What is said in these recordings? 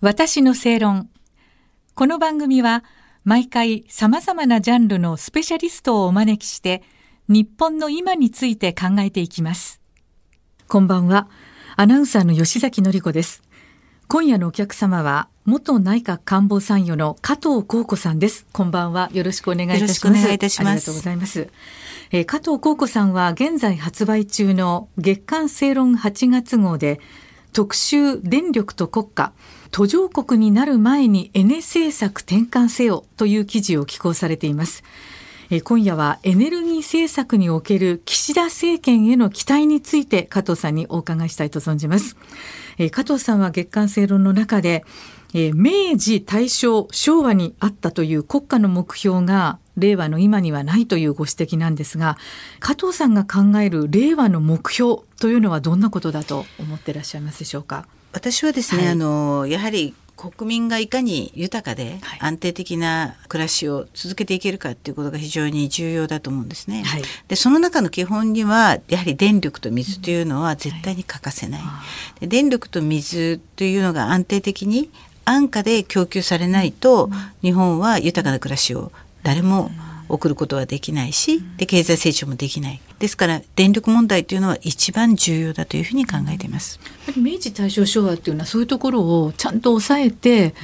私の正論。この番組は毎回様々なジャンルのスペシャリストをお招きして日本の今について考えていきます。こんばんは。アナウンサーの吉崎のり子です。今夜のお客様は元内閣官房参与の加藤幸子さんです。こんばんは。よろしくお願いいたします。よろしくお願いいたします。ありがとうございます。えー、加藤幸子さんは現在発売中の月刊正論8月号で特集電力と国家途上国になる前にエネ政策転換せよという記事を寄稿されています。今夜はエネルギー政策における岸田政権への期待について加藤さんにお伺いしたいと存じます。加藤さんは月刊正論の中で、明治、大正、昭和にあったという国家の目標が令和の今にはないというご指摘なんですが加藤さんが考える令和の目標というのはどんなことだと思っていらっしゃいますでしょうか？私はですね、はい、あのやはり国民がいかに豊かで安定的な暮らしを続けていけるかっていうことが非常に重要だと思うんですね。はい、でその中の基本にはやはり電力と水というのは絶対に欠かせない。で電力と水というのが安定的に安価で供給されないと日本は豊かな暮らしを誰も送ることはできないしで経済成長もできないですから電力問題というのは一番重要だというふうに考えています。明治大正昭和っていうのはそういうところをちゃんと抑えて、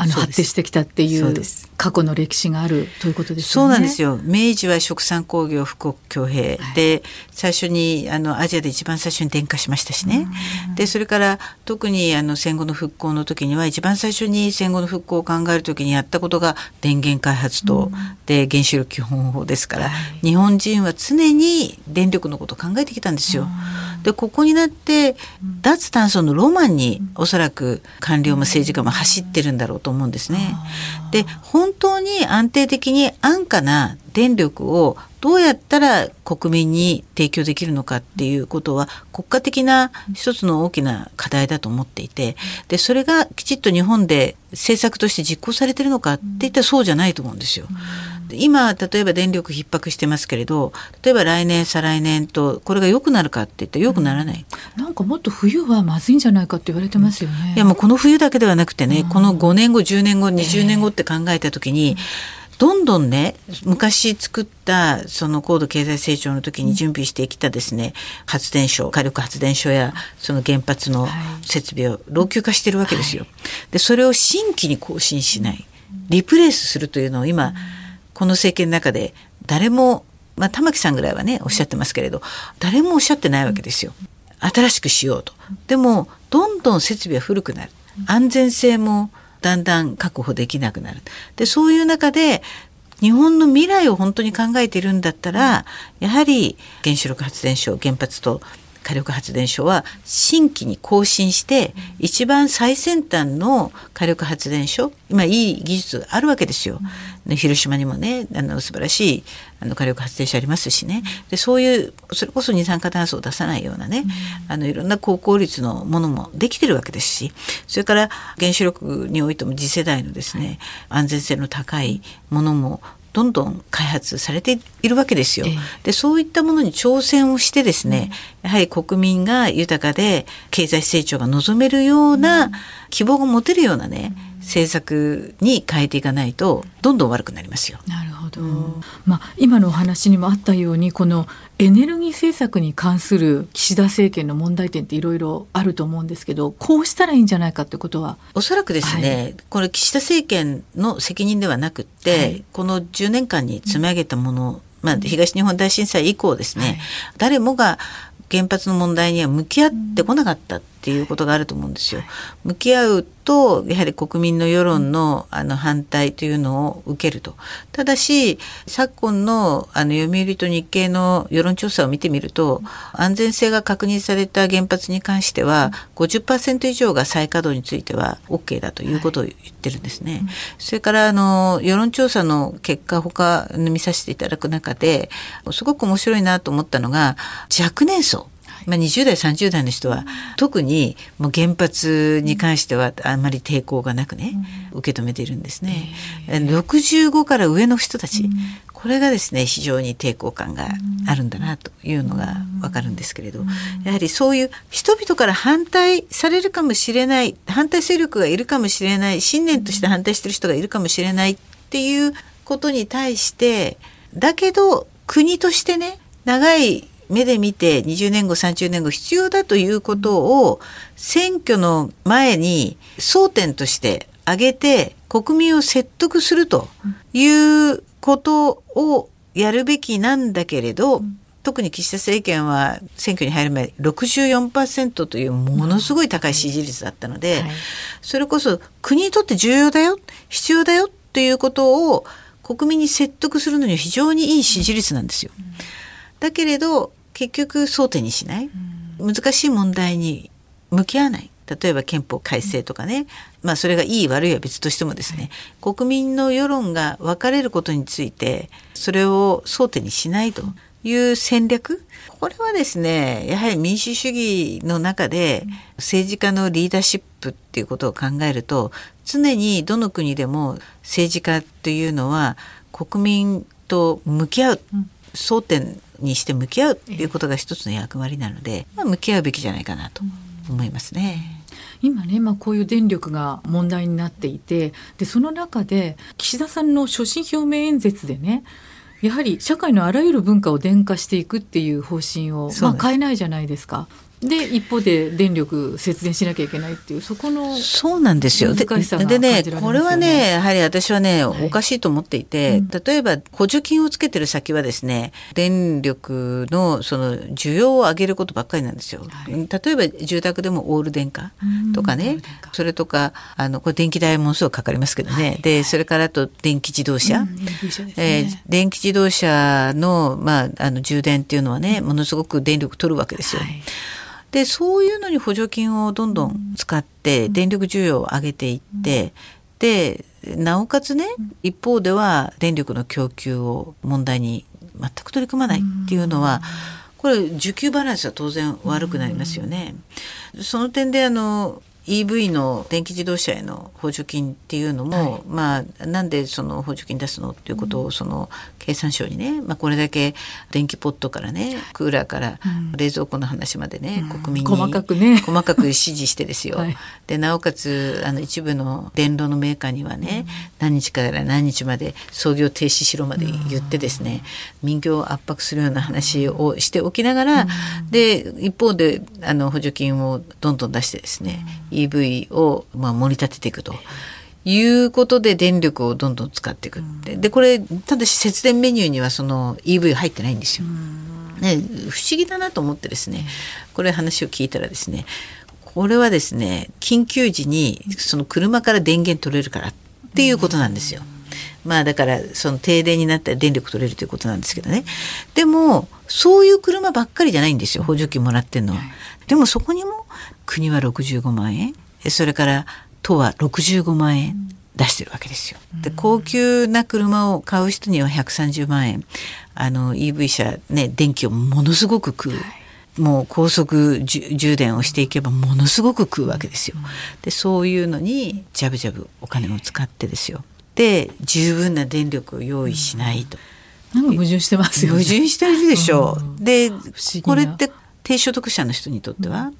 あの発展してきたっていう過去の歴史があるということです、ね、そうなんですよ。明治は食産工業富国強兵、はい、で最初にあのアジアで一番最初に電化しましたしね。でそれから特にあの戦後の復興の時には一番最初に戦後の復興を考える時にやったことが電源開発と、で原子力基本法ですから、はい、日本人は常に電力のことを考えてきたんですよ。でここになって脱炭素のロマンにおそらく官僚も政治家も走ってるんだろうと思うんですね。で本当に安定的に安価な電力をどうやったら国民に提供できるのかっていうことは国家的な一つの大きな課題だと思っていてでそれがきちっと日本で政策として実行されてるのかって言ったらそうじゃないと思うんですよ。今例えば電力逼迫してますけれど例えば来年再来年とこれが良くなるかって言ったら良くならない、うん、なんかもっと冬はまずいんじゃないかって言われてますよね。いやもうこの冬だけではなくてね、うん、この5年後10年後20年後って考えた時に、えーどんどんね昔作ったその高度経済成長の時に準備してきたですね発電所火力発電所やその原発の設備を老朽化してるわけですよ。でそれを新規に更新しない。リプレイスするというのを今この政権の中で誰もまあ玉木さんぐらいはねおっしゃってますけれど誰もおっしゃってないわけですよ。新しくしようと。でもどんどん設備は古くなる。安全性もだんだん確保できなくなる。でそういう中で日本の未来を本当に考えているんだったらやはり原子力発電所原発と火力発電所は新規に更新して一番最先端の火力発電所今いい技術あるわけですよ。広島にもねあの素晴らしいあの火力発電所ありますしね。でそういうそれこそ二酸化炭素を出さないようなね、あのいろんな高効率のものもできてるわけですしそれから原子力においても次世代のですね安全性の高いものもどんどん開発されているわけですよ。でそういったものに挑戦をしてですね、やはり国民が豊かで経済成長が望めるような希望が持てるようなね、政策に変えていかないとどんどん悪くなりますよ。なるほど。うん、まあ今のお話にもあったようにこのエネルギー政策に関する岸田政権の問題点っていろいろあると思うんですけどこうしたらいいんじゃないかってことは？おそらくですね、はい、これ岸田政権の責任ではなくって、はい、この10年間に積み上げたもの、まあ、東日本大震災以降ですね、はい、誰もが原発の問題には向き合ってこなかった。っっていうことがあると思うんですよ。向き合うとやはり国民の世論のあの反対というのを受けると。ただし昨今のあの読売と日経の世論調査を見てみると安全性が確認された原発に関しては50%以上が再稼働については OK だということを言ってるんですね。それからあの世論調査の結果他見させていただく中ですごく面白いなと思ったのが若年層まあ、20代30代の人は特にもう原発に関してはあまり抵抗がなくね、受け止めているんですね。65から上の人たち、これがですね非常に抵抗感があるんだなというのがわかるんですけれどやはりそういう人々から反対されるかもしれない反対勢力がいるかもしれない信念として反対してる人がいるかもしれないっていうことに対してだけど国としてね長い目で見て20年後30年後必要だということを選挙の前に争点として挙げて国民を説得するということをやるべきなんだけれど、特に岸田政権は選挙に入る前64%というものすごい高い支持率だったので、それこそ国にとって重要だよ必要だよっていうことを国民に説得するのには非常にいい支持率なんですよ。だけれど結局争点にしない、難しい問題に向き合わない。例えば憲法改正とかね、まあそれがいい悪いは別としてもですね、国民の世論が分かれることについてそれを争点にしないという戦略。これはですねやはり民主主義の中で政治家のリーダーシップっていうことを考えると常にどの国でも政治家っていうのは国民と向き合う、争点にして向き合うっていうことが一つの役割なので、まあ、向き合うべきじゃないかなと思いますね。今ね、まあ、こういう電力が問題になっていてでその中で岸田さんの所信表明演説でねやはり社会のあらゆる文化を電化していくっていう方針を、まあ、変えないじゃないですか。で一方で電力節電しなきゃいけないっていうそこのそうなんですよ。ででねこれはねやはり私はね、はい、おかしいと思っていて、うん、例えば補助金をつけてる先はですね電力のその需要を上げることばっかりなんですよ。はい、例えば住宅でもオール電化とかねそれとかあのこれ電気代ものすごくかかりますけどね、はい、でそれからと電気自動車、うえー、電気自動車の,、まあ、あの充電っていうのはねものすごく電力取るわけですよ。でそういうのに補助金をどんどん使って電力需要を上げていって、でなおかつね一方では電力の供給を問題に全く取り組まないっていうのは、これ需給バランスは当然悪くなりますよね。その点であの EV の電気自動車への補助金っていうのも、はい、まあなんでその補助金出すのっていうことをその経産省にね、まあ、これだけ電気ポットからねクーラーから冷蔵庫の話までね、うん、国民に細かくね。細かく指示してですよ。はい、でなおかつあの一部の電炉のメーカーにはね、うん、何日から何日まで操業停止しろまで言ってですね、うん、民業を圧迫するような話をしておきながら、で一方であの補助金をどんどん出してですね、EV をまあ盛り立てていくと。いうことで電力をどんどん使っていくって。で、これ、ただし節電メニューにはその EV 入ってないんですよ。ね、不思議だなと思ってですね、これ話を聞いたらですね、これはですね、緊急時にその車から電源取れるからっていうことなんですよ。まあだからその停電になったら電力取れるということなんですけどね。でもそういう車ばっかりじゃないんですよ補助金もらってんのは。でもそこにも国は65万円それから都は65万円出してるわけですよ。で高級な車を買う人には130万円あの EV 車ね電気をものすごく食う。もう高速充電をしていけばものすごく食うわけですよ。でそういうのにジャブジャブお金を使ってですよ。で十分な電力を用意しないと。なんか矛盾してますよ、ね、矛盾してるでしょう。うん、でこれって低所得者の人にとっては、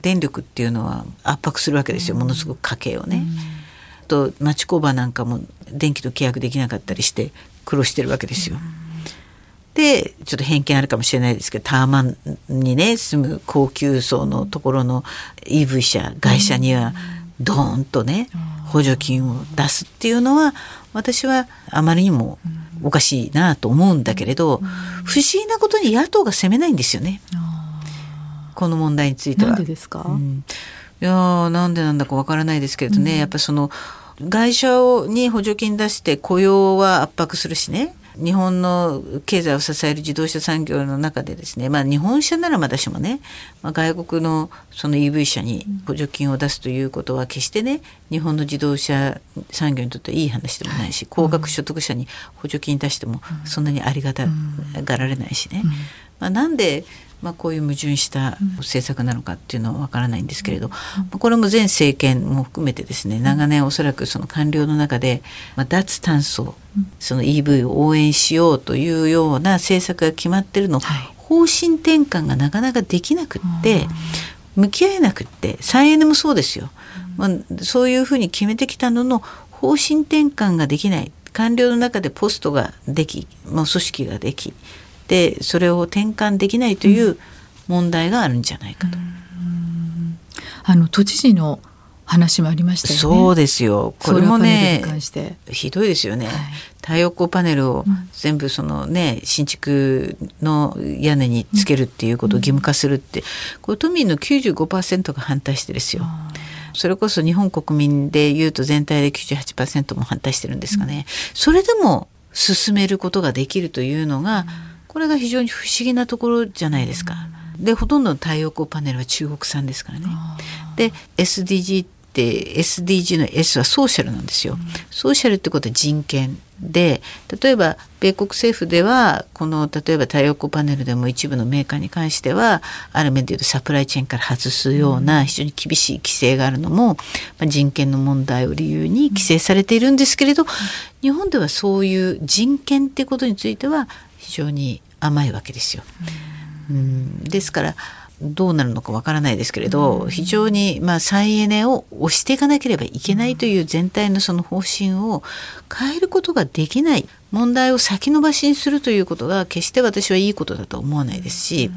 電力っていうのは圧迫するわけですよものすごく家計をね。と町工場なんかも電気と契約できなかったりして苦労してるわけですよ。でちょっと偏見あるかもしれないですけどタワマンにね住む高級層のところの EV 車会社にはドーンとね補助金を出すっていうのは私はあまりにもおかしいなと思うんだけれど不思議なことに野党が責めないんですよね。この問題については。なんでですか、うん、いやなんでなんだかわからないですけれどね、うん、やっぱその会社に補助金出して雇用は圧迫するしね。日本の経済を支える自動車産業の中でですね、まあ、日本車ならまだしもね、まあ、外国のその EV 車に補助金を出すということは決してね。日本の自動車産業にとってはいい話でもないし高額所得者に補助金出してもそんなにありがたがられないしね、まあ、なんでまあ、こういう矛盾した政策なのかっていうのはわからないんですけれど、うん、これも前政権も含めてですね長年おそらくその官僚の中で、まあ、脱炭素、その EV を応援しようというような政策が決まってるの、はい、方針転換がなかなかできなくって、向き合えなくって再エネもそうですよ、まあ、そういうふうに決めてきたのの方針転換ができない。官僚の中でポストができ、まあ、組織ができでそれを転換できないという問題があるんじゃないかと。あの都知事の話もありましたよね。そうですよ。これもね、ひどいですよね。はい、太陽光パネルを全部そのね、うん、新築の屋根につけるっていうことを義務化するって、うん、これ都民の95%が反対してですよ。それこそ日本国民でいうと全体で98%も反対してるんですかね。うん、それでも進めることができるというのが、これが非常に不思議なところじゃないですか。でほとんどの太陽光パネルは中国産ですからね。で SDG って SDG の S はソーシャルなんですよ。ソーシャルってことは人権で例えば米国政府ではこの例えば太陽光パネルでも一部のメーカーに関してはある面でいうとサプライチェーンから外すような非常に厳しい規制があるのも、まあ、人権の問題を理由に規制されているんですけれど日本ではそういう人権ってことについては非常に甘いわけですよ。うん。ですからどうなるのかわからないですけれど、非常にまあ再エネを押していかなければいけないという全体のその方針を変えることができない問題を先延ばしにするということが決して私はいいことだと思わないですし、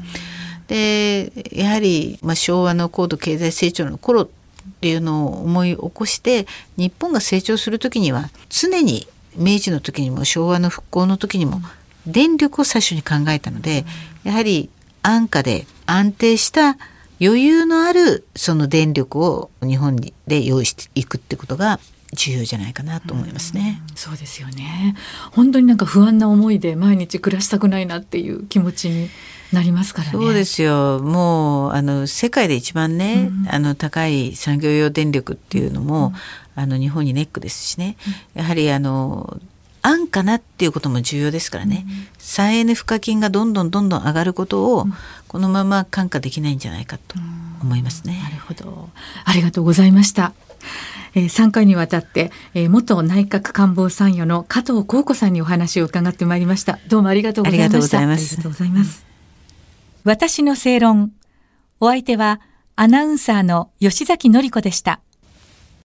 でやはりまあ昭和の高度経済成長の頃っていうのを思い起こして日本が成長する時には常に明治の時にも昭和の復興の時にも電力を最初に考えたのでやはり安価で安定した余裕のあるその電力を日本で用意していくってことが重要じゃないかなと思いますね、うそうですよね。本当になんか不安な思いで毎日暮らしたくないなっていう気持ちになりますからね。そうですよ。もうあの世界で一番ね、うん、あの高い産業用電力っていうのも、うん、あの日本にネックですしね、やはりあの安価なっていうことも重要ですからね、うん、再エネ賦課金がどんどんどんどん上がることを、このまま看過できないんじゃないかと思いますね。なるほどありがとうございました。えー、3回にわたって、えー、元内閣官房参与の加藤幸子さんにお話を伺ってまいりました。どうもありがとうございました。ありがとうございます。ありがとうございます。私の正論。お相手はアナウンサーの吉崎紀子でした。